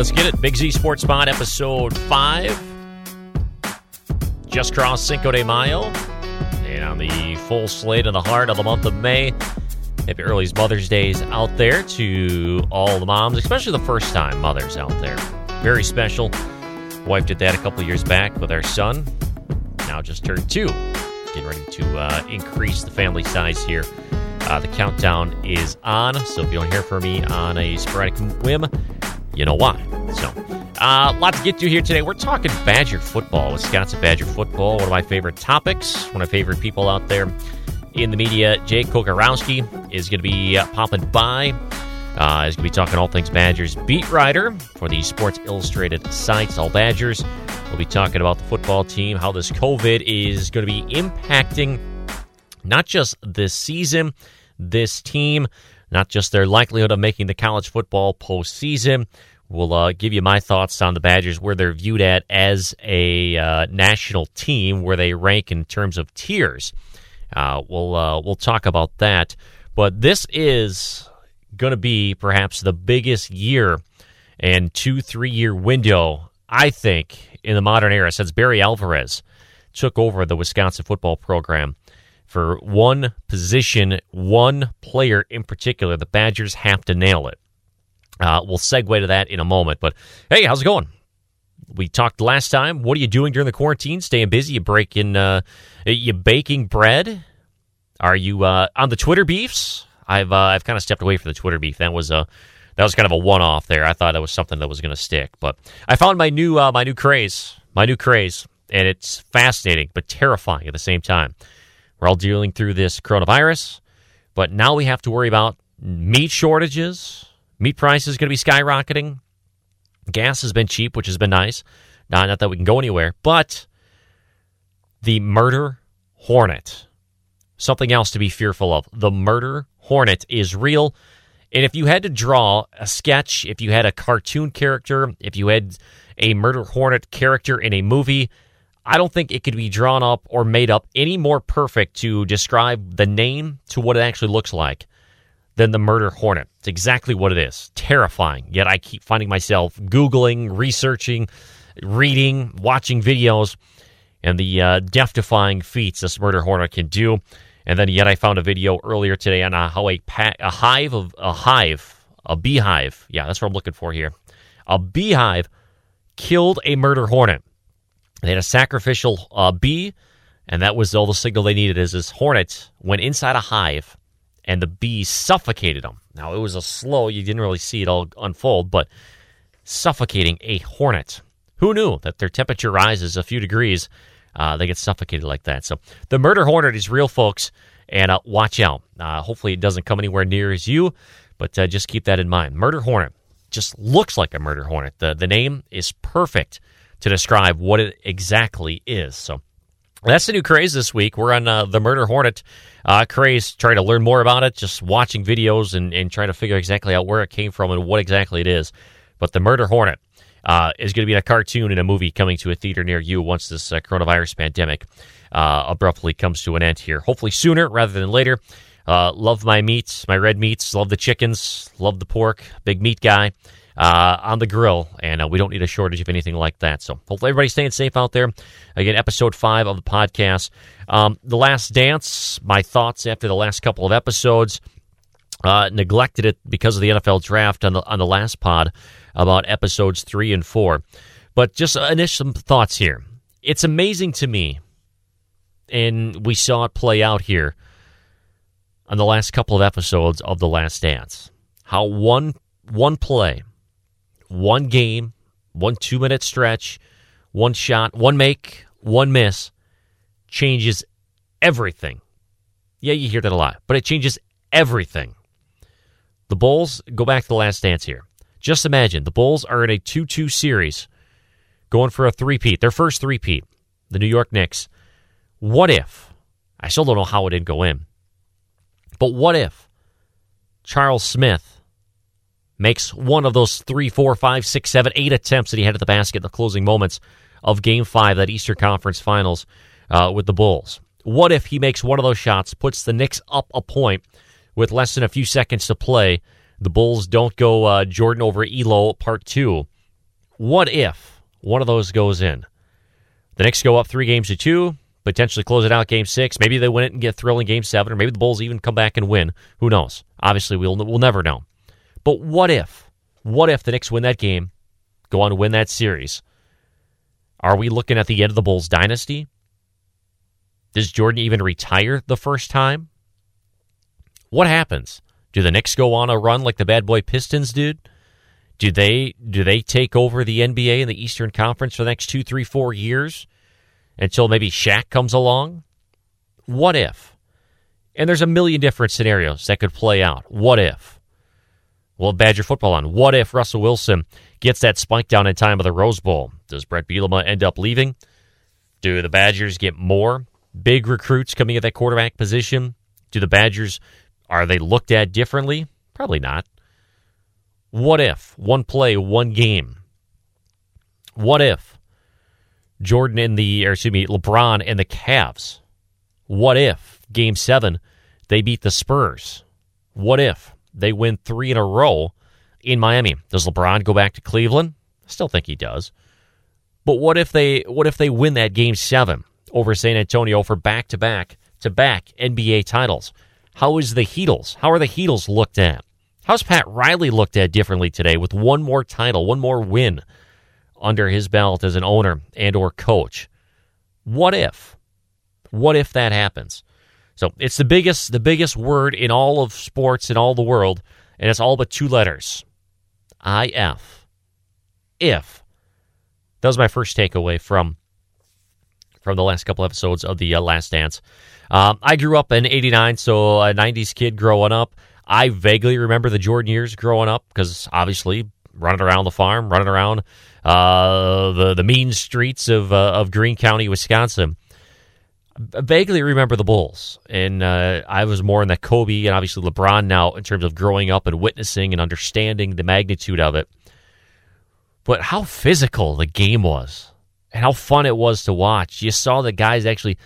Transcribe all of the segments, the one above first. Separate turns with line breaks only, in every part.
let's get it. Big Z Sports Spot, episode 5. Just crossed Cinco de Mayo. And on the full slate in the heart of the month of May. Happy early Mother's Days out there to all the moms, especially the first time mothers out there. Very special. Wife did that a couple years back with our son. Now just turned two. Getting ready to uh, increase the family size here. Uh, the countdown is on, so if you don't hear from me on a sporadic whim, you know why. So, uh, lot to get to here today. We're talking Badger football, Wisconsin Badger football, one of my favorite topics, one of my favorite people out there in the media. Jake Kocorowski is going to be uh, popping by. Uh, he's going to be talking all things Badgers beat writer for the Sports Illustrated sites, All Badgers. We'll be talking about the football team, how this COVID is going to be impacting not just this season, this team, not just their likelihood of making the college football postseason. We'll uh, give you my thoughts on the Badgers, where they're viewed at as a uh, national team, where they rank in terms of tiers. Uh, we'll uh, we'll talk about that. But this is going to be perhaps the biggest year and two three year window, I think, in the modern era since Barry Alvarez took over the Wisconsin football program for one position, one player in particular. The Badgers have to nail it. Uh, we'll segue to that in a moment. But hey, how's it going? We talked last time. What are you doing during the quarantine? Staying busy? You breaking? Uh, you baking bread? Are you uh, on the Twitter beefs? I've uh, I've kind of stepped away from the Twitter beef. That was a that was kind of a one off there. I thought it was something that was going to stick, but I found my new uh, my new craze, my new craze, and it's fascinating but terrifying at the same time. We're all dealing through this coronavirus, but now we have to worry about meat shortages. Meat prices are going to be skyrocketing. Gas has been cheap, which has been nice. Not, not that we can go anywhere, but the murder hornet. Something else to be fearful of. The murder hornet is real. And if you had to draw a sketch, if you had a cartoon character, if you had a murder hornet character in a movie, I don't think it could be drawn up or made up any more perfect to describe the name to what it actually looks like than the murder hornet. It's exactly what it is. Terrifying. Yet I keep finding myself Googling, researching, reading, watching videos, and the uh, death defying feats this murder hornet can do. And then yet I found a video earlier today on how a, a hive of a hive, a beehive. Yeah, that's what I'm looking for here. A beehive killed a murder hornet. They had a sacrificial uh, bee, and that was all the signal they needed. Is this hornet went inside a hive, and the bee suffocated them. Now it was a slow; you didn't really see it all unfold, but suffocating a hornet. Who knew that their temperature rises a few degrees? Uh, they get suffocated like that. So the murder hornet is real, folks, and uh, watch out. Uh, hopefully, it doesn't come anywhere near as you, but uh, just keep that in mind. Murder hornet just looks like a murder hornet. The the name is perfect to describe what it exactly is. So that's the new craze this week. We're on uh, the Murder Hornet uh, craze, trying to learn more about it, just watching videos and, and trying to figure exactly out where it came from and what exactly it is. But the Murder Hornet uh, is going to be a cartoon and a movie coming to a theater near you once this uh, coronavirus pandemic uh, abruptly comes to an end here. Hopefully sooner rather than later. Uh, love my meats, my red meats. Love the chickens. Love the pork. Big meat guy uh, on the grill, and uh, we don't need a shortage of anything like that. So hopefully everybody's staying safe out there. Again, episode five of the podcast. Um, the Last Dance, my thoughts after the last couple of episodes. Uh, neglected it because of the NFL draft on the on the last pod about episodes three and four. But just initial thoughts here. It's amazing to me, and we saw it play out here on the last couple of episodes of The Last Dance. How one one play one game, one two minute stretch, one shot, one make, one miss changes everything. Yeah, you hear that a lot, but it changes everything. The Bulls go back to the last dance here. Just imagine the Bulls are in a 2 2 series going for a three-peat, their first three-peat, the New York Knicks. What if, I still don't know how it didn't go in, but what if Charles Smith makes one of those three, four, five, six, seven, eight attempts that he had at the basket in the closing moments of Game Five, that Eastern Conference Finals uh, with the Bulls. What if he makes one of those shots, puts the Knicks up a point with less than a few seconds to play? The Bulls don't go uh, Jordan over Ehlo part two, What if one of those goes in? The Knicks go up three games to two, potentially close it out game six. Maybe they win it and get thrilling game seven, or maybe the Bulls even come back and win. Who knows? Obviously, we'll we'll never know. But what if? What if the Knicks win that game, go on to win that series? Are we looking at the end of the Bulls dynasty? Does Jordan even retire the first time? What happens? Do the Knicks go on a run like the bad boy Pistons did? Do they do they take over the NBA and the Eastern Conference for the next two, three, four years until maybe Shaq comes along? What if? And there's a million different scenarios that could play out. What if? Well, Badger football on. What if Russell Wilson gets that spike down in time of the Rose Bowl? Does Bret Bielema end up leaving? Do the Badgers get more big recruits coming at that quarterback position? Do the Badgers are they looked at differently? Probably not. What if one play, one game? What if Jordan and the, or excuse me, LeBron and the Cavs? What if game seven they beat the Spurs? What if they win three in a row in Miami? Does LeBron go back to Cleveland? I still think he does. But what if they what if they win that game seven over San Antonio for back to back to back NBA titles? How is the Heatles? How are the Heatles looked at? How's Pat Riley looked at differently today with one more title, one more win under his belt as an owner and or coach? What if? What if that happens? So it's the biggest the biggest word in all of sports in all the world, and it's all but two letters. IF. If. That was my first takeaway from from the last couple episodes of the uh, Last Dance. Um, I grew up in '89, so a '90s kid growing up. I vaguely remember the Jordan years growing up because obviously running around the farm, running around uh, the the mean streets of uh, of Greene County, Wisconsin. I vaguely remember the Bulls, and uh, I was more in the Kobe and obviously LeBron now in terms of growing up and witnessing and understanding the magnitude of it. But how physical the game was, and how fun it was to watch. You saw the guys actually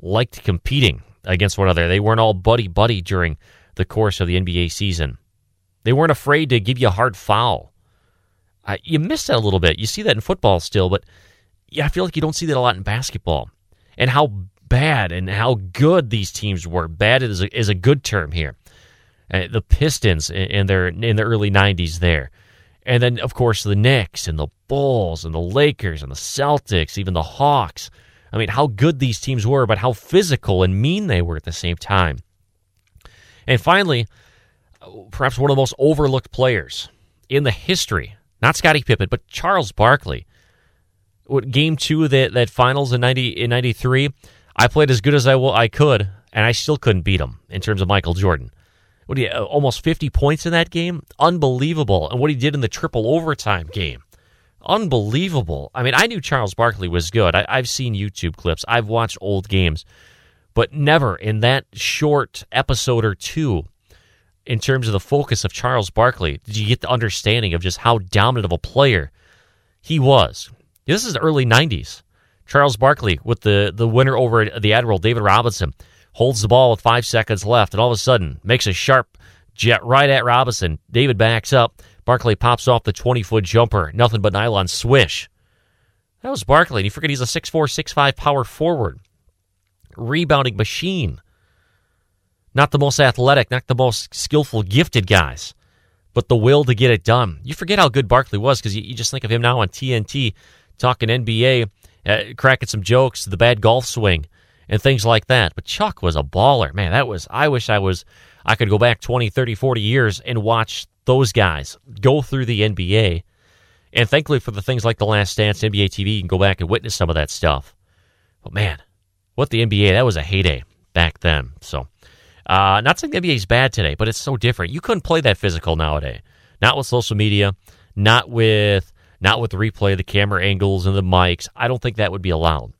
liked competing against one another. They weren't all buddy buddy during the course of the NBA season. They weren't afraid to give you a hard foul. You miss that a little bit. You see that in football still, but yeah, I feel like you don't see that a lot in basketball. And how bad and how good these teams were. Bad is a, is a good term here. Uh, the Pistons in, in their in the early '90s there, and then of course the Knicks and the Bulls and the Lakers and the Celtics, even the Hawks. I mean, how good these teams were, but how physical and mean they were at the same time. And finally, perhaps one of the most overlooked players in the history, not Scottie Pippen, but Charles Barkley. Game two of that, that finals in 90, in 93, I played as good as I, will, I could, and I still couldn't beat him in terms of Michael Jordan. What he uh, almost 50 points in that game? Unbelievable. And what he did in the triple overtime game. Unbelievable. I mean, I knew Charles Barkley was good. I, I've seen YouTube clips, I've watched old games but never in that short episode or two in terms of the focus of Charles Barkley did you get the understanding of just how dominant of a player he was. This is the early 90s. Charles Barkley with the, the winner over the Admiral, David Robinson, holds the ball with five seconds left and all of a sudden makes a sharp jet right at Robinson. David backs up. Barkley pops off the 20 foot jumper. Nothing but nylon swish. That was Barkley. You forget he's a 6'4, 6'5 power forward rebounding machine. Not the most athletic, not the most skillful, gifted guys, but the will to get it done. You forget how good Barkley was because you, you, just think of him now on TNT talking NBA, uh, cracking some jokes, the bad golf swing, and things like that. But Chuck was a baller. Man, that was, I wish I was, I could go back 20, 30, 40 years and watch those guys go through the NBA. And thankfully for the things like The Last Dance, NBA TV, you can go back and witness some of that stuff. But man, what the NBA, that was a heyday back then. So, uh, not saying the NBA is bad today, but it's so different. You couldn't play that physical nowadays. Not with social media, not with not with the replay, the camera angles and the mics. I don't think that would be allowed.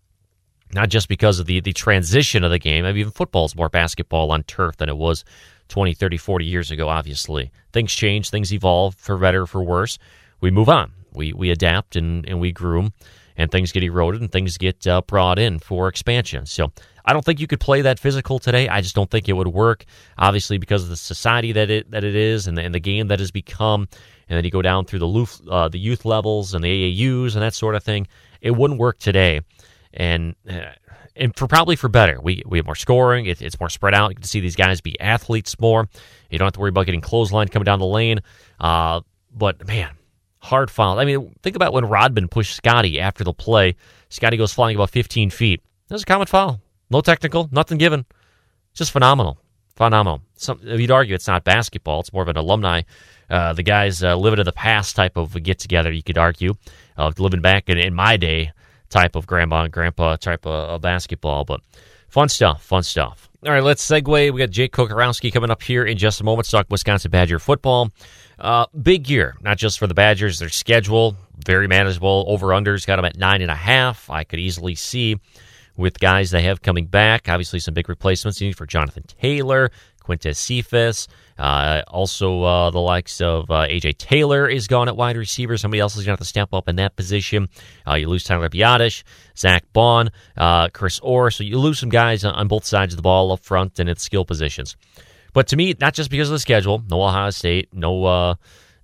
Not just because of the, the transition of the game. I mean, even football is more basketball on turf than it was 20, 30, 40 years ago, obviously. Things change, things evolve for better, for worse. We move on. We, we adapt and, and we groom and things get eroded and things get uh, brought in for expansion. So I don't think you could play that physical today. I just don't think it would work. Obviously, because of the society that it that it is and the, and the game that has become, and then you go down through the uh, the youth levels and the AAUs and that sort of thing. It wouldn't work today, and uh, and for probably for better. We we have more scoring. It, it's more spread out. You can see these guys be athletes more. You don't have to worry about getting clothesline coming down the lane. Uh, but man, hard foul. I mean, think about when Rodman pushed Scottie after the play. Scottie goes flying about 15 feet. That was a common foul. No technical, nothing given. Just phenomenal. Phenomenal. Some, you'd argue it's not basketball. It's more of an alumni, uh, the guys uh, living in the past type of get together, you could argue. Uh, living back in, in, my day type of grandma and grandpa type of, of basketball. But fun stuff, fun stuff. All right, let's segue. We got Jake Kocorowski coming up here in just a moment talk Wisconsin Badger football. Uh, big year, not just for the Badgers. Their schedule very manageable. Over unders got them at nine and a half. I could easily see with guys they have coming back. Obviously, some big replacements you need for Jonathan Taylor, Quintez Cephus. Uh, also, uh, the likes of uh, AJ Taylor is gone at wide receiver. Somebody else is going to have to step up in that position. Uh, you lose Tyler Biadasz, Zack Baun, uh, Chris Orr. So you lose some guys on both sides of the ball up front and its skill positions. But to me, not just because of the schedule, no Ohio State, no uh,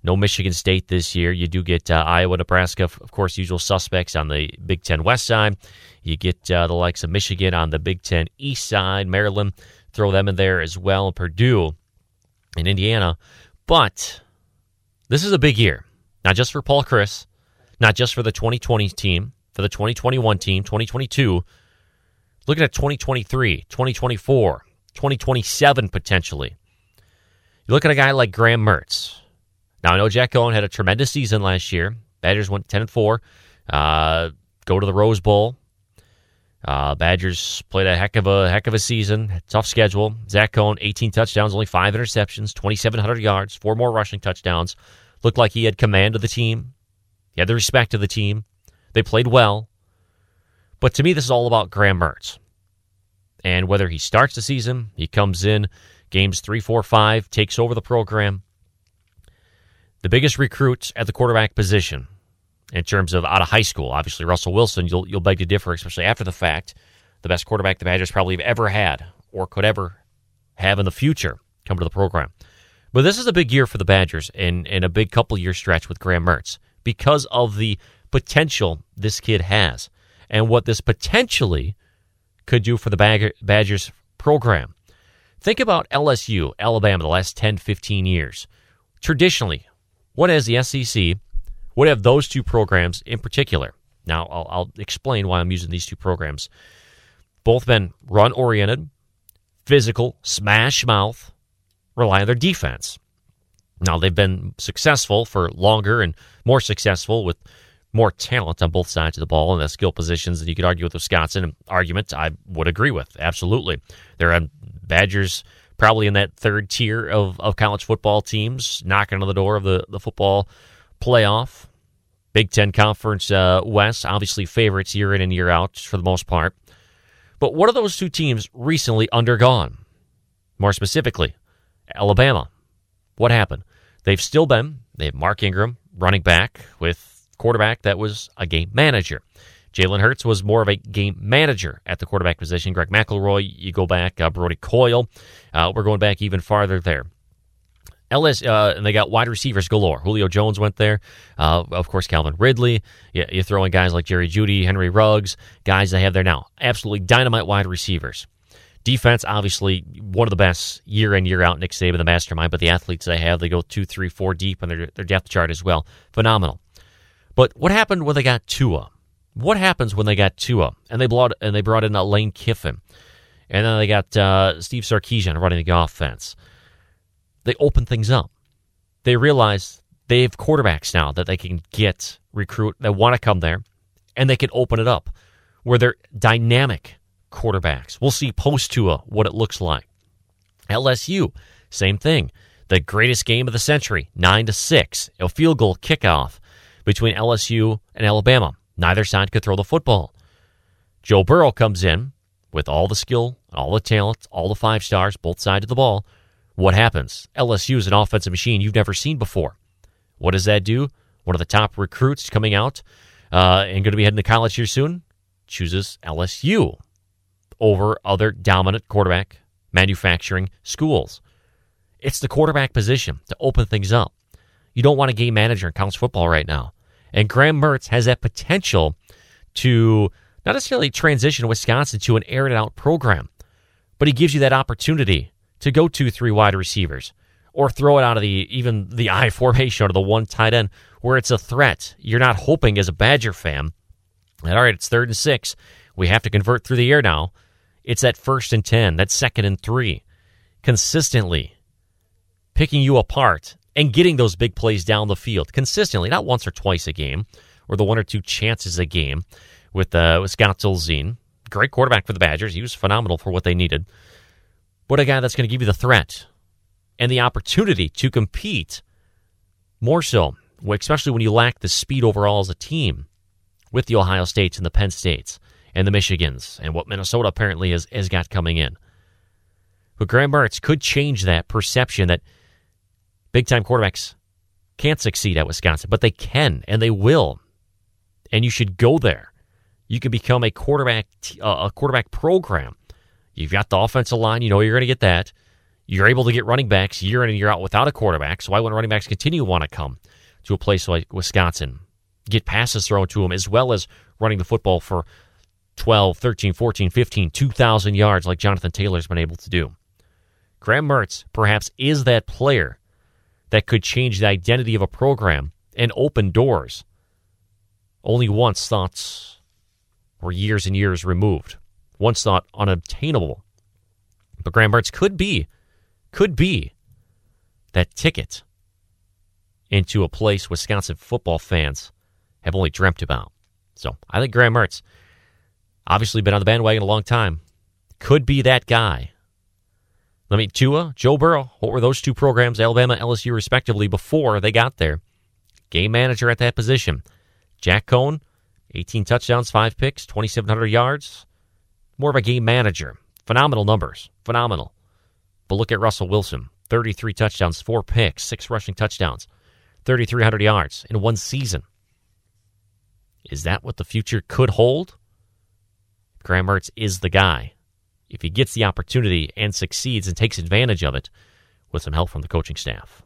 no Michigan State this year. You do get uh, Iowa, Nebraska, of course, usual suspects on the Big Ten West side. You get uh, the likes of Michigan on the Big Ten East side, Maryland, throw them in there as well, Purdue and Indiana. But this is a big year, not just for Paul Chryst, not just for the 2020 team, for the 2021 team, 2022. Looking at 2023, 2024, 2027 potentially. You look at a guy like Graham Mertz. Now I know Jack Coan had a tremendous season last year. Badgers went 10 and 4. Uh, go to the Rose Bowl. Uh, Badgers played a heck of a heck of a season. Tough schedule. Zach Coan, 18 touchdowns, only five interceptions, 2,700 yards, four more rushing touchdowns. Looked like he had command of the team. He had the respect of the team. They played well. But to me, this is all about Graham Mertz. And whether he starts the season, he comes in games three, four, five, takes over the program. The biggest recruits at the quarterback position in terms of out of high school, obviously Russell Wilson, you'll you'll beg to differ, especially after the fact. The best quarterback the Badgers probably have ever had or could ever have in the future come to the program. But this is a big year for the Badgers and, and a big couple year stretch with Graham Mertz because of the potential this kid has and what this potentially could do for the Badgers program. Think about LSU, Alabama, the last 10, 15 years. Traditionally, what has the SEC, what have those two programs in particular? Now, I'll, I'll explain why I'm using these two programs. Both been run oriented, physical, smash mouth, rely on their defense. Now, they've been successful for longer and more successful with more talent on both sides of the ball and the skill positions that you could argue with Wisconsin. An argument I would agree with. Absolutely. They're on Badgers probably in that third tier of, of college football teams, knocking on the door of the, the football playoff. Big Ten Conference uh, West, obviously favorites year in and year out for the most part. But what are those two teams recently undergone? More specifically, Alabama. What happened? They've still been, they have Mark Ingram running back with quarterback that was a game manager. Jalen Hurts was more of a game manager at the quarterback position. Greg McElroy, you go back, uh, Brodie Croyle. Uh, we're going back even farther there. LS, uh, and they got wide receivers galore. Julio Jones went there. Uh, of course, Calvin Ridley. You, you throw in guys like Jerry Jeudy, Henry Ruggs, guys they have there now. Absolutely dynamite wide receivers. Defense, obviously, one of the best year in, year out. Nick Saban, the mastermind, but the athletes they have, they go two, three, four deep on their, their depth chart as well. Phenomenal. But what happened when they got Tua? What happens when they got Tua and they brought and they brought in uh, Lane Kiffin, and then they got uh, Steve Sarkisian running the offense? They open things up. They realize they have quarterbacks now that they can get recruit that want to come there, and they can open it up where they're dynamic quarterbacks. We'll see post Tua what it looks like. LSU, same thing. The greatest game of the century, nine to six, a field goal kickoff between LSU and Alabama. Neither side could throw the football. Joe Burrow comes in with all the skill, all the talent, all the five stars, both sides of the ball. What happens? LSU is an offensive machine you've never seen before. What does that do? One of the top recruits coming out uh, and going to be heading to college here soon, chooses LSU over other dominant quarterback manufacturing schools. It's the quarterback position to open things up. You don't want a game manager in college football right now. And Graham Mertz has that potential to not necessarily transition Wisconsin to an aired out program, but he gives you that opportunity to go two, three wide receivers or throw it out of the even the I formation or the one tight end where it's a threat. You're not hoping as a Badger fan that all right, it's third and six. We have to convert through the air now. It's that first and ten, that second and three. Consistently picking you apart and getting those big plays down the field consistently, not once or twice a game, or the one or two chances a game with uh, with Scott Tolzien. Great quarterback for the Badgers. He was phenomenal for what they needed. But a guy that's going to give you the threat and the opportunity to compete more so, especially when you lack the speed overall as a team with the Ohio States and the Penn States and the Michigans and what Minnesota apparently has, has got coming in. But Graham Mertz could change that perception that – Big time quarterbacks can't succeed at Wisconsin, but they can and they will. And you should go there. You can become a quarterback uh, a quarterback program. You've got the offensive line, you know you're going to get that. You're able to get running backs year in and year out without a quarterback. So why wouldn't running backs continue to want to come to a place like Wisconsin? Get passes thrown to them as well as running the football for 12, 13, 14, 15, 2,000 yards like Jonathan Taylor's been able to do. Graham Mertz perhaps is that player that could change the identity of a program and open doors. Only once thoughts were years and years removed. Once thought unobtainable. But Graham Mertz could be, could be that ticket into a place Wisconsin football fans have only dreamt about. So I think Graham Mertz, obviously been on the bandwagon a long time, could be that guy let me Tua, Joe Burrow. What were those two programs, Alabama, LSU, respectively, before they got there? Game manager at that position. Jack Coan, 18 touchdowns, five picks, 2,700 yards. More of a game manager. Phenomenal numbers. Phenomenal. But look at Russell Wilson 33 touchdowns, four picks, six rushing touchdowns, 3,300 yards in one season. Is that what the future could hold? Graham Mertz is the guy if he gets the opportunity and succeeds and takes advantage of it with some help from the coaching staff.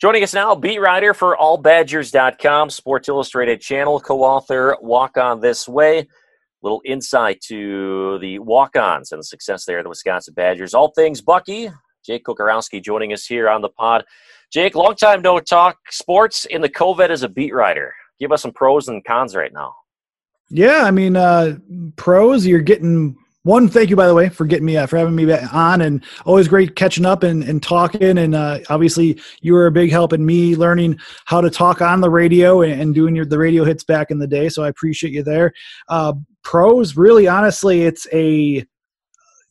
Joining us now, beat writer for allbadgers.com, Sports Illustrated channel, co author Walk On This Way little insight to the walk-ons and the success there at the Wisconsin Badgers. All things Bucky. Jake Kocorowski joining us here on the pod. Jake, long time no talk sports in the COVID as a beat writer. Give us some pros and cons right now.
Yeah, I mean, uh, pros, you're getting one, thank you by the way for getting me uh, for having me on, and always great catching up and, and talking. And uh, obviously, you were a big help in me learning how to talk on the radio and, and doing your the radio hits back in the day. So I appreciate you there. Uh, pros, really, honestly, it's a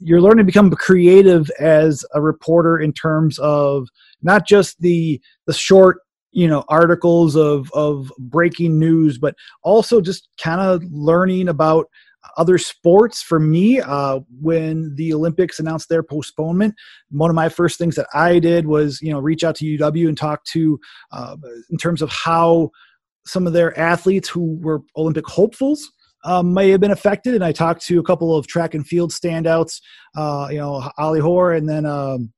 you're learning to become creative as a reporter in terms of not just the the short you know articles of of breaking news but also just kind of learning about other sports for me uh, when the olympics announced their postponement one of my first things that i did was you know reach out to uw and talk to uh, in terms of how some of their athletes who were olympic hopefuls um, may have been affected. And i talked to a couple of track and field standouts uh, you know olli hoare and then um,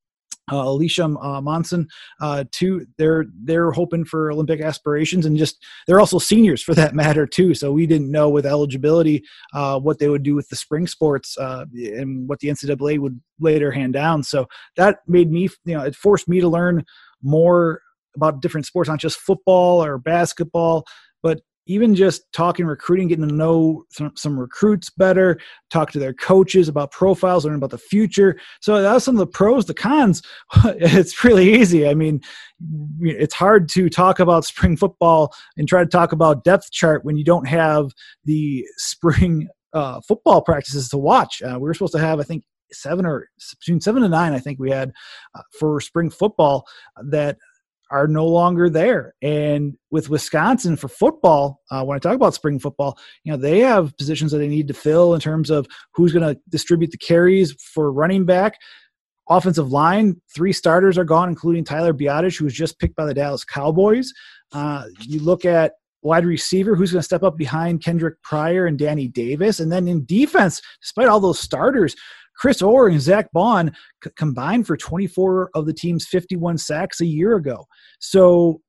uh, Alicia uh, Monson, uh, too. They're they're hoping for Olympic aspirations, and just they're also seniors for that matter too. So we didn't know with eligibility uh, what they would do with the spring sports uh, and what the NCAA would later hand down. So that made me, you know, it forced me to learn more about different sports, not just football or basketball, even just talking recruiting, getting to know some, some, recruits better, talk to their coaches about profiles, learn about the future. So that's some of the pros. The cons, it's really easy. I mean, it's hard to talk about spring football and try to talk about depth chart when you don't have the spring uh, football practices to watch. Uh, we were supposed to have, I think, seven or between seven and nine. I think we had uh, for spring football that are no longer there. And with Wisconsin for football, uh, when I talk about spring football, you know they have positions that they need to fill in terms of who's going to distribute the carries for running back. Offensive line, three starters are gone, including Tyler Biadasz, who was just picked by the Dallas Cowboys. Uh, you look at wide receiver, who's going to step up behind Kendrick Pryor and Danny Davis. And then in defense, despite all those starters, Chris Orr and Zack Baun c- combined for 24 of the team's 51 sacks a year ago. So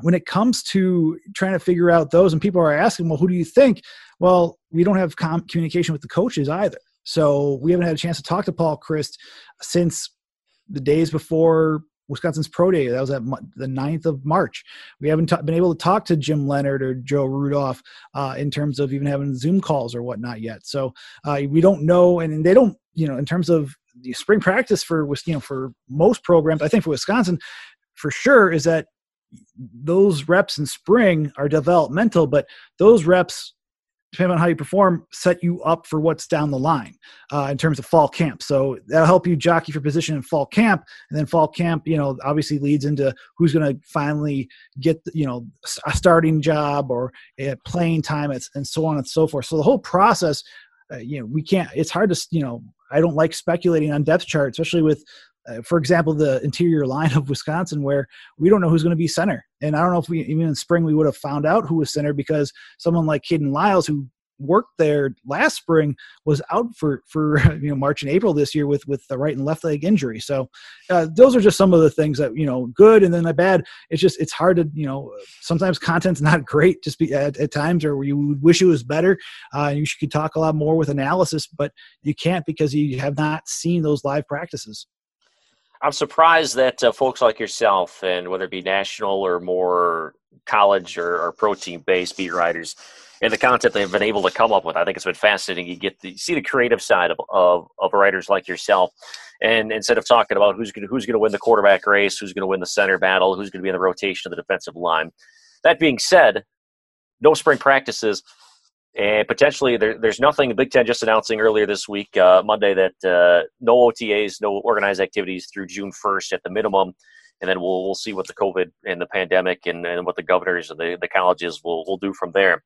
when it comes to trying to figure out those, and people are asking, well, who do you think? Well, we don't have com- communication with the coaches either. So we haven't had a chance to talk to Paul Chryst since the days before Wisconsin's Pro Day. That was at the 9th of March. We haven't t- been able to talk to Jim Leonhard or Joe Rudolph uh, in terms of even having Zoom calls or whatnot yet. So uh, we don't know, and they don't, you know, in terms of the spring practice for you know for most programs, I think for Wisconsin, for sure, is that those reps in spring are developmental, but those reps depending on how you perform, set you up for what's down the line uh, in terms of fall camp. So that'll help you jockey for position in fall camp, and then fall camp, you know, obviously leads into who's going to finally get, you know, a starting job or playing time, and so on and so forth. So the whole process, uh, you know, we can't. It's hard to, you know, I don't like speculating on depth chart, especially with uh, for example, the interior line of Wisconsin, where we don't know who's going to be center. And I don't know if we, even in spring, we would have found out who was center because someone like Kayden Lyles, who worked there last spring was out for for you know March and April this year with with the right and left leg injury. So uh, those are just some of the things that you know good and then the bad. It's just it's hard to you know sometimes content's not great just be at, at times or you wish it was better. Uh, you could talk a lot more with analysis, but you can't because you have not seen those live practices.
I'm surprised that uh, folks like yourself, and whether it be national or more college or, or pro team based beat writers, and the content they've been able to come up with, I think it's been fascinating. You get to see the creative side of, of, of writers like yourself, and instead of talking about who's going who's going to win the quarterback race, who's going to win the center battle, who's going to be in the rotation of the defensive line. That being said, no spring practices and potentially, there, there's nothing. The Big Ten just announcing earlier this week, uh, Monday, that uh, no OTAs, no organized activities through June 1st at the minimum. And then we'll, we'll see what the COVID and the pandemic and, and what the governors and the, the colleges will, will do from there.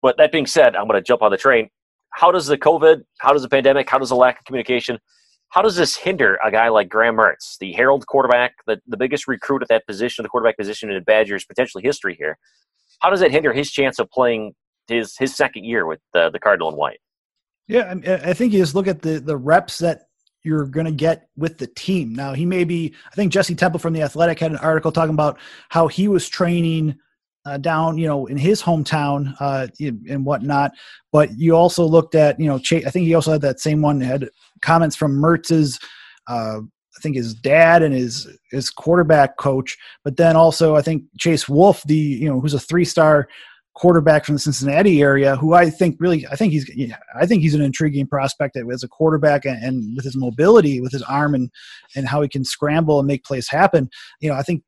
But that being said, I'm going to jump on the train. How does the COVID, how does the pandemic, how does the lack of communication, how does this hinder a guy like Graham Mertz, the Herald quarterback, the, the biggest recruit at that position, the quarterback position in Badgers potentially history here? How does that hinder his chance of playing his his second year with the the Cardinal and White.
Yeah, I think you just look at the the reps that you're going to get with the team. Now he may be. I think Jesse Temple from the Athletic had an article talking about how he was training uh, down, you know, in his hometown uh, and whatnot. But you also looked at, you know, Chase, I think he also had that same one had comments from Mertz's. Uh, I think his dad and his his quarterback coach, but then also I think Chase Wolf, the you know who's a three star quarterback from the Cincinnati area who I think really I think he's I think he's an intriguing prospect as a quarterback and, and, with his mobility with his arm and and how he can scramble and make plays happen you know I think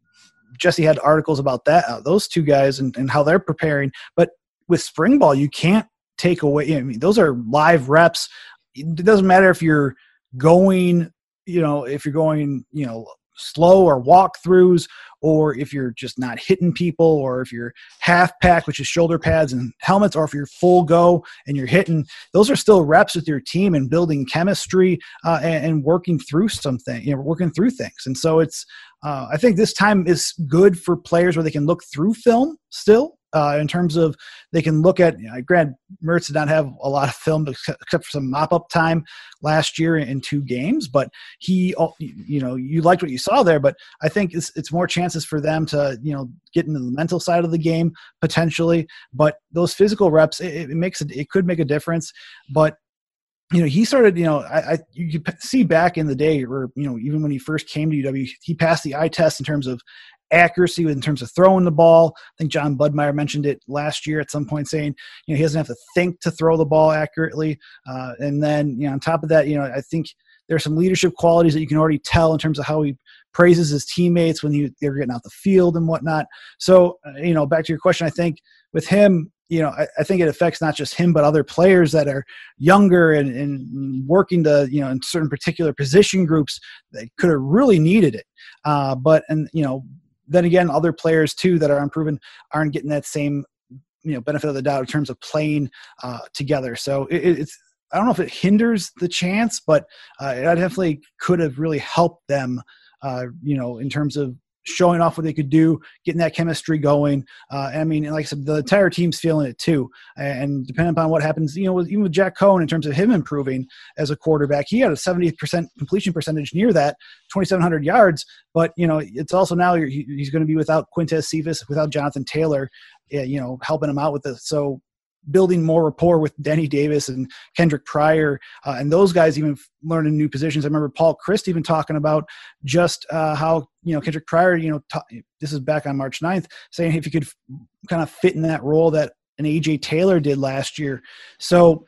Jesse had articles about that uh, those two guys and, and how they're preparing. But with spring ball you can't take away I mean those are live reps. It doesn't matter if you're going you know if you're going you know slow or walkthroughs, or if you're just not hitting people, or if you're half pack, which is shoulder pads and helmets, or if you're full go and you're hitting, those are still reps with your team and building chemistry uh, and, and, working through something, you know, working through things. And so it's, uh, I think this time is good for players where they can look through film still uh, in terms of they can look at. You know, Grant Mertz did not have a lot of film except for some mop up time last year in two games, but he, you know, you liked what you saw there. But I think it's it's more chances for them to you know get into the mental side of the game potentially. But those physical reps, it, it makes it, it could make a difference. But you know, he started, you know, I, I you could see back in the day, or you know, even when he first came to UW, he passed the eye test in terms of accuracy in terms of throwing the ball. I think Jon Budmayr mentioned it last year at some point, saying you know he doesn't have to think to throw the ball accurately. Uh, and then you know on top of that, you know I think there are some leadership qualities that you can already tell in terms of how he praises his teammates when he, they're getting out the field and whatnot. So uh, you know back to your question, I think with him. You know, I, I, think it affects not just him, but other players that are younger and, and working to, you know, in certain particular position groups that could have really needed it. Uh, but, and, you know, then again, other players too that are unproven aren't getting that same you know benefit of the doubt in terms of playing uh, together. So it, it's I don't know if it hinders the chance, but uh, it definitely could have really helped them. Uh, you know, in terms of showing off what they could do, getting that chemistry going. Uh, I mean, like I said, the entire team's feeling it too. And depending upon what happens, you know, with, even with Jack Coan in terms of him improving as a quarterback, he had a 70% completion percentage near that, 2,700 yards. But, you know, it's also now he's going to be without Quintez Cephus, without Jonathan Taylor, you know, helping him out with this. So building more rapport with Denny Davis and Kendrick Pryor, uh, and those guys even learning new positions. I remember Paul Chryst even talking about just uh, how you know Kendrick Pryor, you know, t- this is back on March 9th, saying if you could f- kind of fit in that role that an AJ Taylor did last year. So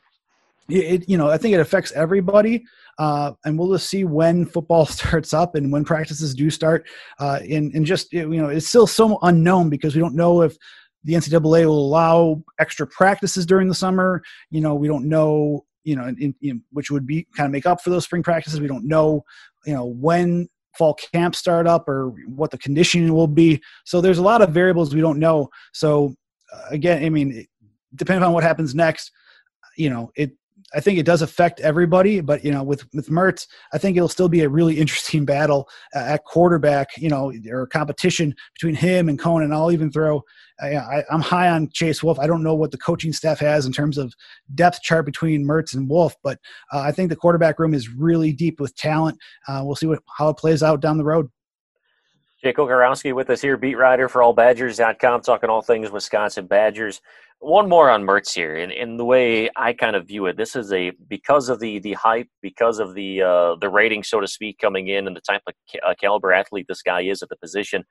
it, you know, I think it affects everybody. Uh, and we'll just see when football starts up and when practices do start. Uh, and, and just, you know, it's still so unknown because we don't know if the NCAA will allow extra practices during the summer. You know, we don't know, you know, in, in, which would be kind of make up for those spring practices. We don't know, you know, when fall camp start up or what the conditioning will be. So there's a lot of variables we don't know. So uh, again, I mean, depending on what happens next, you know, it I think it does affect everybody, but you know, with with Mertz, I think it'll still be a really interesting battle uh, at quarterback. You know, or competition between him and Conan. I'll even throw. I, am high on Chase Wolf. I don't know what the coaching staff has in terms of depth chart between Mertz and Wolf, but uh, I think the quarterback room is really deep with talent. Uh, we'll see what how it plays out down the road.
Jake Kocorowski with us here, beat writer for allbadgers.com, talking all things Wisconsin Badgers. One more on Mertz here, and, and the way I kind of view it, this is a because of the the hype, because of the uh, the rating, so to speak, coming in, and the type of ca- uh, caliber athlete this guy is at the position.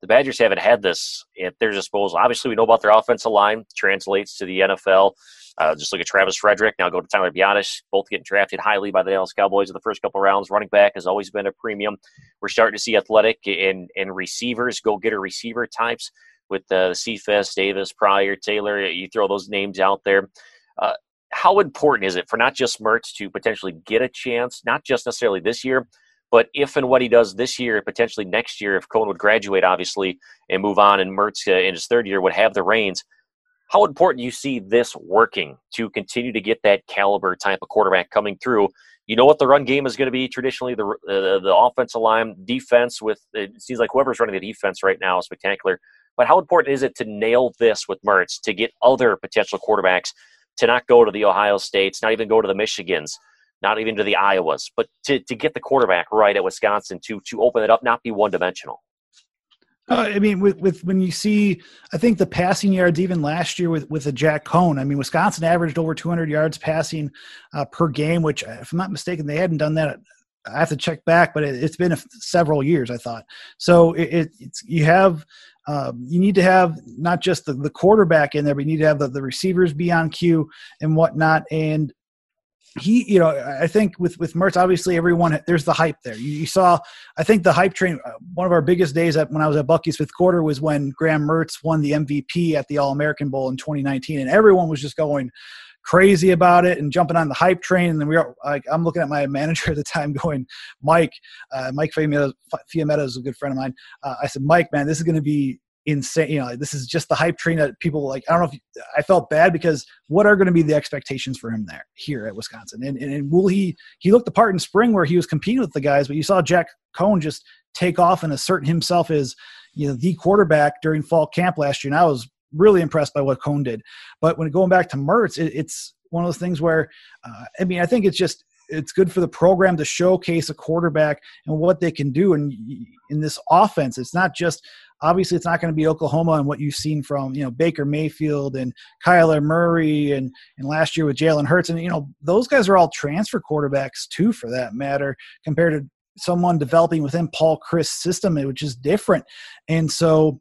The Badgers haven't had this at their disposal. Obviously, we know about their offensive line translates to the NFL. Uh, just look at Travis Frederick. Now go to Tyler Biadasz. Both getting drafted highly by the Dallas Cowboys in the first couple rounds. Running back has always been a premium. We're starting to see athletic and, and receivers, go getter receiver types with uh, Cephus, Davis, Pryor, Taylor. You throw those names out there. Uh, how important is it for not just Mertz to potentially get a chance, not just necessarily this year, but if and what he does this year, potentially next year, if Coan would graduate, obviously, and move on, and Mertz uh, in his third year would have the reins – how important you see this working to continue to get that caliber type of quarterback coming through. You know what the run game is going to be traditionally the uh, the offensive line defense with it seems like whoever's running the defense right now is spectacular. But how important is it to nail this with Mertz to get other potential quarterbacks to not go to the Ohio States, not even go to the Michigans, not even to the Iowas, but to, to get the quarterback right at Wisconsin to to open it up, not be one dimensional.
Uh, I mean, with, with when you see, I think the passing yards even last year with with a Jack Coan. I mean, Wisconsin averaged over 200 yards passing uh, per game, which, if I'm not mistaken, they hadn't done that. I have to check back, but it, has been a, several years. I thought so. It, it's you have um, you need to have not just the, the quarterback in there, but you need to have the, the receivers be on cue and whatnot. And he, you know, I think with with Mertz, obviously everyone there's the hype there. You, you, saw, I think the hype train. Uh, one of our biggest days at when I was at Bucky's fifth quarter was when Graham Mertz won the MVP at the All American Bowl in 2019, and everyone was just going crazy about it and jumping on the hype train. And then we are like, I'm looking at my manager at the time, going, Mike, uh, Mike Fiammetta is a good friend of mine. Uh, I said, Mike, man, this is going to be insane. You know, this is just the hype train that people like. I don't know if I felt bad because what are going to be the expectations for him there here at Wisconsin? And, and, and will he? He looked the part in spring where he was competing with the guys, but you saw Jack Coan just take off and assert himself as you know the quarterback during fall camp last year. And I was really impressed by what Coan did. But when going back to Mertz, it, it's one of those things where uh, I mean I think it's just it's good for the program to showcase a quarterback and what they can do and in this offense. It's not just obviously it's not going to be Oklahoma and what you've seen from you know Baker Mayfield and Kyler Murray and and last year with Jalen Hurts. And you know those guys are all transfer quarterbacks too for that matter compared to someone developing within Paul Chryst system which is different. And so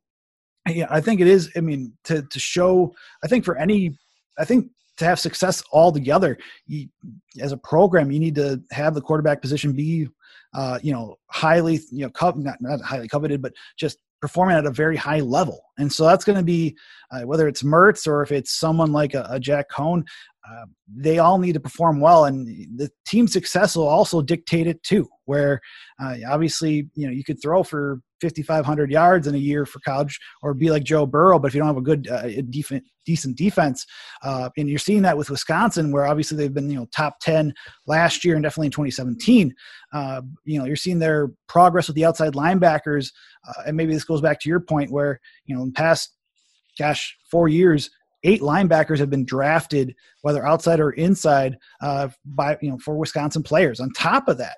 yeah I think it is I mean to to show I think for any I think to have success all together you, as a program you need to have the quarterback position be uh, you know highly you know co- not, not highly coveted but just performing at a very high level. And so that's going to be uh, whether it's Mertz or if it's someone like a, a Jack Coan, uh, they all need to perform well. And the team success will also dictate it too. where uh, obviously you know you could throw for 5500 yards in a year for college or be like joe burrow but if you don't have a good uh, def- decent defense uh, and you're seeing that with wisconsin where obviously they've been you know top 10 last year and definitely in 2017 uh, you know you're seeing their progress with the outside linebackers uh, and maybe this goes back to your point where you know in past gosh four years eight linebackers have been drafted, whether outside or inside, uh, by you know for Wisconsin players. On top of that,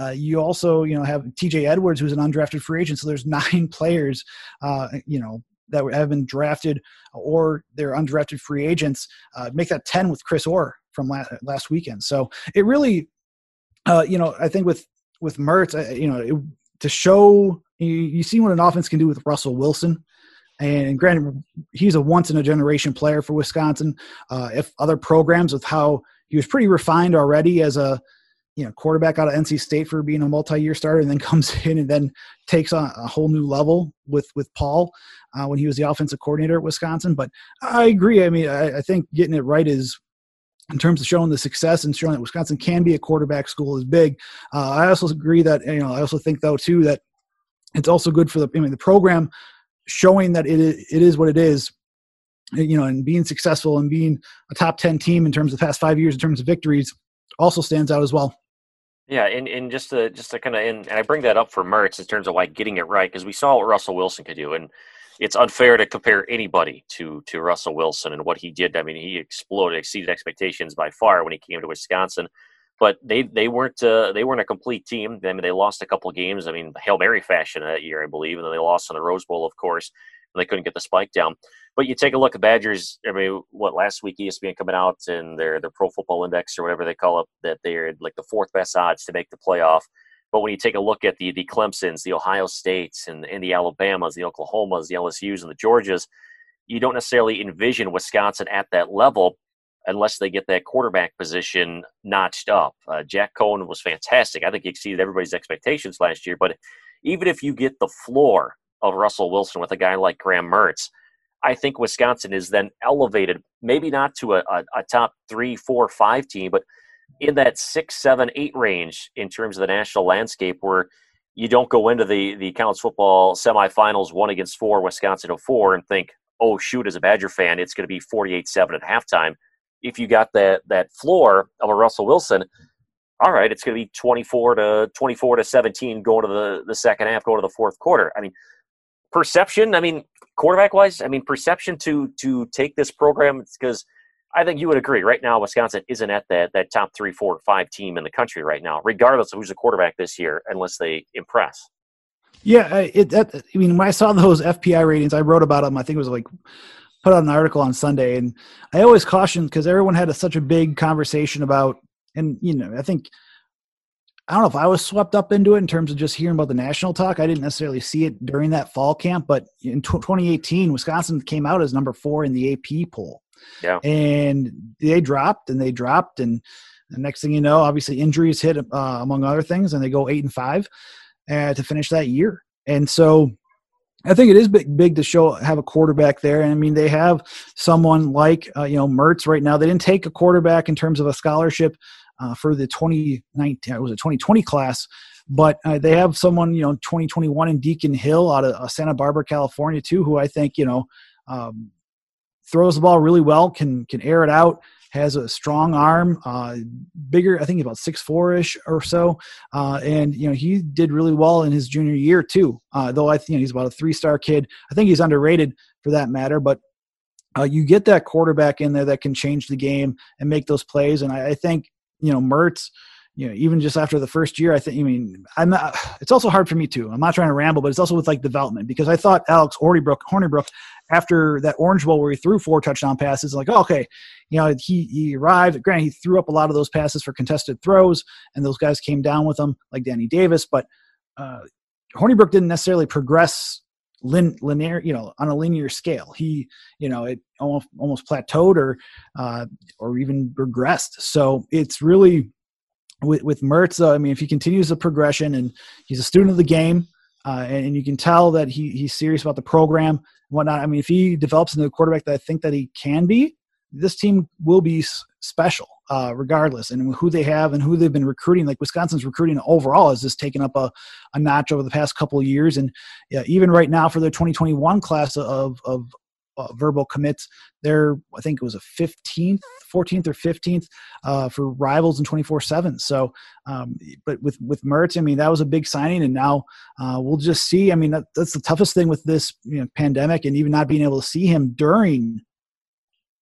uh, you also you know have T.J. Edwards, who's an undrafted free agent. So there's nine players, uh, you know, that have been drafted or they're undrafted free agents. Uh, make that ten with Chris Orr from last, last weekend. So it really, uh, you know, I think with with Mertz, uh, you know, it, to show you, you see what an offense can do with Russell Wilson. And granted, he's a once in a generation player for Wisconsin. Uh, if other programs with how he was pretty refined already as a you know quarterback out of NC State for being a multi-year starter, and then comes in and then takes on a whole new level with with Paul uh, when he was the offensive coordinator at Wisconsin. But I agree. I mean, I, I think getting it right is in terms of showing the success and showing that Wisconsin can be a quarterback school is big. Uh, I also agree that you know I also think though too that it's also good for the I mean the program showing that it is, it is what it is you know and being successful and being a top 10 team in terms of the past five years in terms of victories also stands out as well
yeah, and, and just to just to kind of and, I bring that up for Mertz in terms of like getting it right because we saw what Russell Wilson could do, and it's unfair to compare anybody to to Russell Wilson and what he did. I mean, he exploded, exceeded expectations by far when he came to Wisconsin. But they they weren't uh, they weren't a complete team. I mean, they lost a couple games. I mean, hail mary fashion that year, I believe, and then they lost in the Rose Bowl, of course. And they couldn't get the spike down. But you take a look at Badgers. I mean, what last week ESPN coming out and their their Pro Football Index or whatever they call it that they're like the fourth best odds to make the playoff. But when you take a look at the the Clemson's, the Ohio States, and, and the Alabamas, the Oklahomas, the LSU's, and the Georgias, you don't necessarily envision Wisconsin at that level unless they get that quarterback position notched up. Uh, Jack Coan was fantastic. I think he exceeded everybody's expectations last year. But even if you get the floor of Russell Wilson with a guy like Graham Mertz, I think Wisconsin is then elevated, maybe not to a, a, a top three, four, five team, but in that six, seven, eight range in terms of the national landscape where you don't go into the, the college football semifinals one against four, Wisconsin of four, and think, oh, shoot, as a Badger fan, it's going to be 48 7 at halftime if you got that that floor of a Russell Wilson, all right, it's going to be 24 to 24 to 17 going to the, the second half, going to the fourth quarter. I mean, perception, I mean, quarterback wise, I mean, perception to to take this program because I think you would agree right now Wisconsin isn't at that that top three, four, five team in the country right now, regardless of who's the quarterback this year, unless they impress.
Yeah, it. That, I mean, when I saw those FPI ratings, I wrote about them. I think it was like put out an article on Sunday, and I always caution because everyone had a, such a big conversation about, and you know, I think I don't know if I was swept up into it in terms of just hearing about the national talk. I didn't necessarily see it during that fall camp, but in 2018, Wisconsin came out as number four in the AP poll.
Yeah,
and they dropped and they dropped, and the next thing you know, obviously injuries hit uh, among other things, and they go eight and five uh, to finish that year. And so I think it is big, big to show have a quarterback there. And I mean, they have someone like uh, you know Mertz right now. They didn't take a quarterback in terms of a scholarship uh, for the 2019 it was a 2020 class, but uh, they have someone you know 2021 in Deacon Hill out of uh, Santa Barbara, California, too, who I think you know um, throws the ball really well, can can air it out has a strong arm, uh, bigger. I think about six four ish or so, uh, and you know he did really well in his junior year too. Uh, though I think you know, he's about a three star kid. I think he's underrated for that matter, but. Uh, you get that quarterback in there that can change the game and make those plays, and I, I think you know Mertz you know, even just after the first year, I think, I mean, I'm not, it's also hard for me too. I'm not trying to ramble, but it's also with like development because I thought Alex Hornibrook, Hornibrook after that Orange Bowl where he threw four touchdown passes, like, oh, okay, you know, he, he arrived. Granted, he threw up a lot of those passes for contested throws, and those guys came down with him, like Danny Davis. But uh, Hornibrook didn't necessarily progress lin, linear, you know, on a linear scale. He, you know, it almost almost plateaued or uh, or even regressed. So it's really with with Mertz. I mean, if he continues the progression and he's a student of the game, uh, and, and, you can tell that he he's serious about the program and whatnot. I mean, if he develops into a quarterback that I think that he can be, this team will be special. uh, regardless, and who they have and who they've been recruiting. Like Wisconsin's recruiting overall has just taken up a, a notch over the past couple of years, and yeah, even right now for their 2021 class of of uh, verbal commits. They're, I think it was a 15th, 14th or 15th uh, for rivals in 24 seven. So, um, but with, with Mertz, I mean, that was a big signing and now uh, we'll just see. I mean, that, that's the toughest thing with this you know, pandemic and even not being able to see him during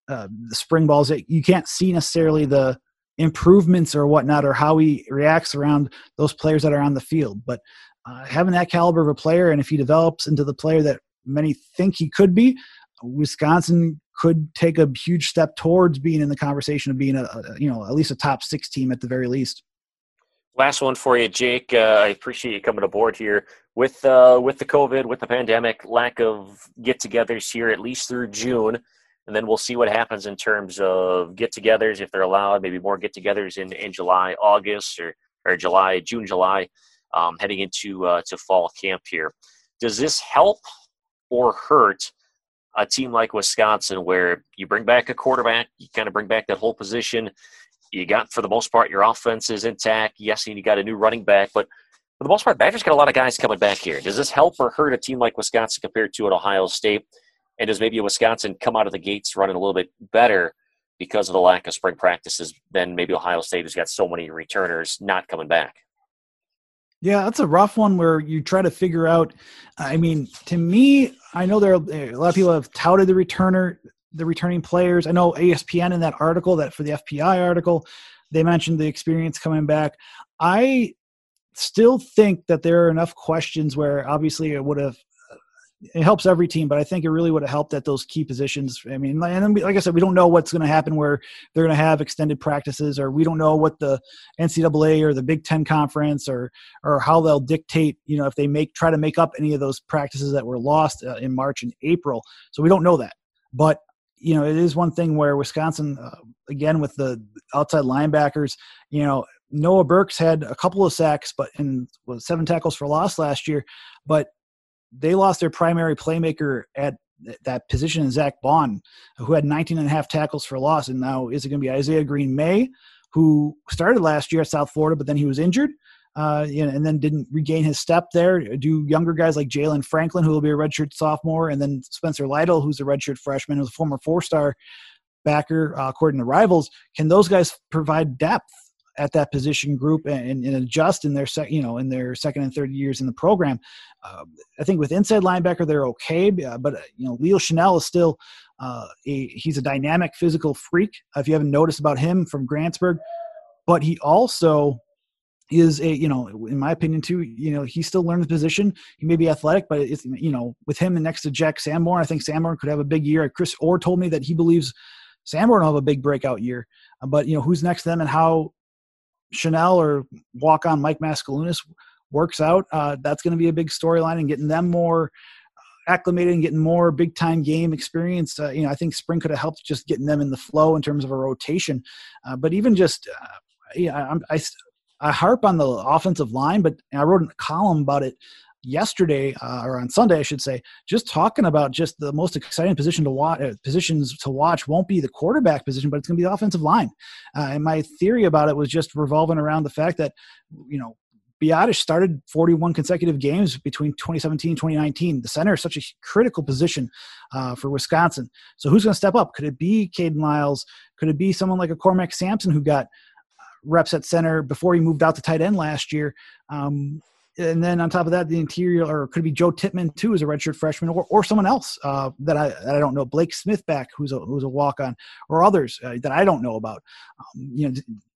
uh, the spring balls. You can't see necessarily the improvements or whatnot or how he reacts around those players that are on the field. But uh, having that caliber of a player, and if he develops into the player that many think he could be, Wisconsin could take a huge step towards being in the conversation of being a, a you know at least a top six team at the very least.
Last one for you, Jake. Uh, I appreciate you coming aboard here with uh, with the COVID, with the pandemic, lack of get-togethers here at least through June, and then we'll see what happens in terms of get-togethers if they're allowed. Maybe more get-togethers in in July, August, or or July, June, July, um, heading into uh, to fall camp here. Does this help or hurt? A team like Wisconsin, where you bring back a quarterback, you kind of bring back that whole position. You got, for the most part, your offense is intact. Yes, and you got a new running back, but for the most part, Badgers got a lot of guys coming back here. Does this help or hurt a team like Wisconsin compared to an Ohio State? And does maybe a Wisconsin come out of the gates running a little bit better because of the lack of spring practices than maybe Ohio State, who's got so many returners not coming back?
Yeah, that's a rough one where you try to figure out. I mean, to me, I know there are eh, a lot of people have touted the returner, the returning players. I know ESPN in that article, that for the FPI article, they mentioned the experience coming back. I still think that there are enough questions where obviously it would have it helps every team, but I think it really would have helped at those key positions. I mean, and like I said, we don't know what's going to happen where they're going to have extended practices, or we don't know what the NCAA or the Big Ten conference or or how they'll dictate. You know, if they make try to make up any of those practices that were lost uh, in March and April, so we don't know that. But you know, it is one thing where Wisconsin, uh, again with the outside linebackers, you know, Noah Burks had a couple of sacks, but and was seven tackles for loss last year, but they lost their primary playmaker at that position, in Zack Baun, who had 19 and a half tackles for loss. And now is it going to be Izayah Green-May, who started last year at South Florida, but then he was injured. Uh, and then didn't regain his step there. Do younger guys like Jaylan Franklin, who will be a redshirt sophomore, and then Spencer Lytle, who's a redshirt freshman, who's a former four-star backer, uh, according to Rivals, can those guys provide depth at that position group and, and adjust in their sec, you know in their second and third years in the program. Uh, I think with inside linebacker they're okay, uh, but uh, you know Leo Chenal is still uh, a he's a dynamic physical freak. if you haven't noticed about him from Grantsburg, but he also is a you know in my opinion too you know he still learns position he may be athletic but it's you know with him and next to jack sanborn i think sanborn could have a big year chris orr told me that he believes sanborn will have a big breakout year but you know who's next to them and how Chenal or walk on Mike Maskalunas works out, uh, that's going to be a big storyline and getting them more acclimated and getting more big time game experience. Uh, you know, I think spring could have helped just getting them in the flow in terms of a rotation. Uh, but even just, uh, yeah, I, I, I harp on the offensive line, but I wrote a column about it yesterday uh, or on Sunday, I should say, just talking about just the most exciting position to watch. Uh, positions to watch won't be the quarterback position, but it's going to be the offensive line. Uh, and my theory about it was just revolving around the fact that you know Biadasz started 41 consecutive games between 2017 and 2019. The center is such a critical position uh, for Wisconsin. So who's going to step up? Could it be Kayden Lyles? Could it be someone like a Cormac Sampson who got uh, reps at center before he moved out to tight end last year? Um, and then on top of that, the interior, or could it be Joe Tippmann too, as a redshirt freshman, or, or someone else uh, that I that I don't know, Blake Smith back, who's a who's a walk on, or others uh, that I don't know about. Um, you know,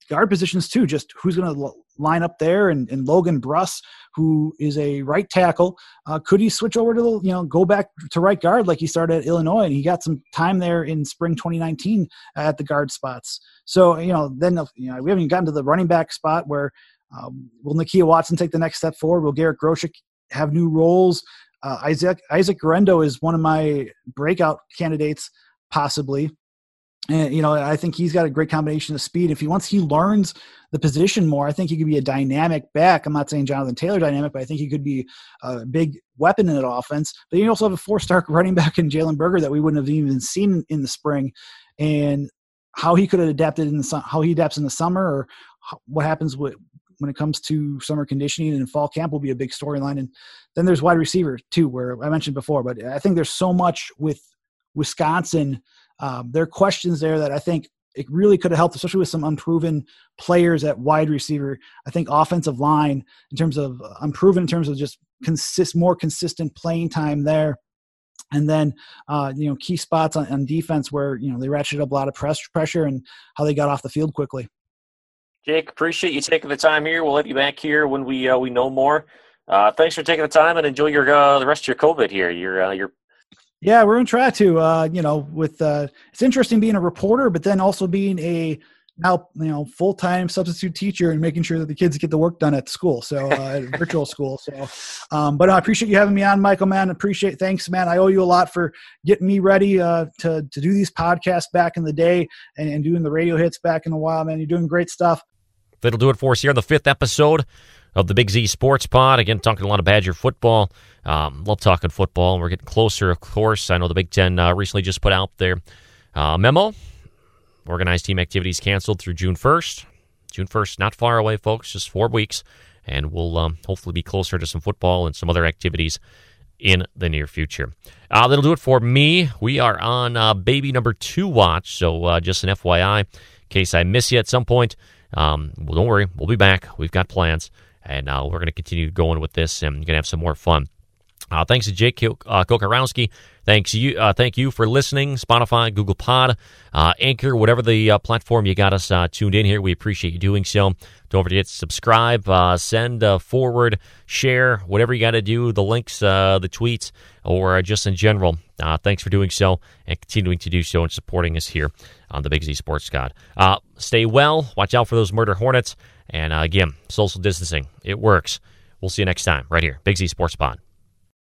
guard positions too. Just who's going to line up there, and, and Logan Bruss, who is a right tackle, uh, could he switch over to the you know go back to right guard like he started at Illinois, and he got some time there in spring 2019 at the guard spots. So you know, then you know we haven't gotten to the running back spot where um, will Nakia Watson take the next step forward? Will Garrett Groshek have new roles? Uh, Isaac Isaac Guerendo is one of my breakout candidates, possibly. And you know, I think he's got a great combination of speed. If he once he learns the position more, I think he could be a dynamic back. I'm not saying Jonathan Taylor dynamic, but I think he could be a big weapon in that offense. But you also have a four-star running back in Jalen Berger that we wouldn't have even seen in the spring. And how he could have adapted in the how he adapts in the summer, or what happens with when it comes to summer conditioning and fall camp will be a big storyline. And then there's wide receiver too, where I mentioned before. But I think there's so much with Wisconsin. Um, there are questions there that I think it really could have helped, especially with some unproven players at wide receiver. I think offensive line, in terms of uh, unproven, in terms of just consist more consistent playing time there. And then, uh, you know, key spots on, on, defense where you know they ratcheted up a lot of press pressure and how they got off the field quickly.
Jake, appreciate you taking the time here. We'll let you back here when we uh, we know more. Uh, thanks for taking the time and enjoy your uh, the rest of your COVID here. Your uh, your
yeah, we're gonna try to. Uh, you know, with uh, it's interesting being a reporter, but then also being a now you know full time substitute teacher and making sure that the kids get the work done at school. So uh, virtual school. So, um, but I appreciate you having me on, Michael. Man, appreciate. Thanks, man. I owe you a lot for getting me ready uh, to to do these podcasts back in the day and, and doing the radio hits back in the while. Man, you're doing great stuff.
That'll do it for us here on the fifth episode of the Big Z Sports Pod. Again, talking a lot of Badger football. Um, love talking football. We're getting closer, of course. I know the Big Ten uh, recently just put out their uh, memo. Organized team activities canceled through June 1st. June 1st, not far away, folks, just four weeks. And we'll um, hopefully be closer to some football and some other activities in the near future. Uh, that'll do it for me. We are on uh, baby number two watch. So uh, just an FYI, in case I miss you at some point. Um, well, don't worry, we'll be back. We've got plans, and uh, we're going to continue going with this, and going to have some more fun. Uh, thanks to Jake uh, Kocorowski. Thanks you. Uh, thank you for listening. Spotify, Google Pod, uh, Anchor, whatever the uh, platform you got us uh, tuned in here. We appreciate you doing so. Don't forget to subscribe, uh, send forward, share, whatever you got to do. The links, the tweets, or just in general. thanks for doing so and continuing to do so and supporting us here on the Big Z Sports Pod. stay well. Watch out for those murder hornets. And again, social distancing. It works. We'll see you next time right here, Big Z Sports Pod.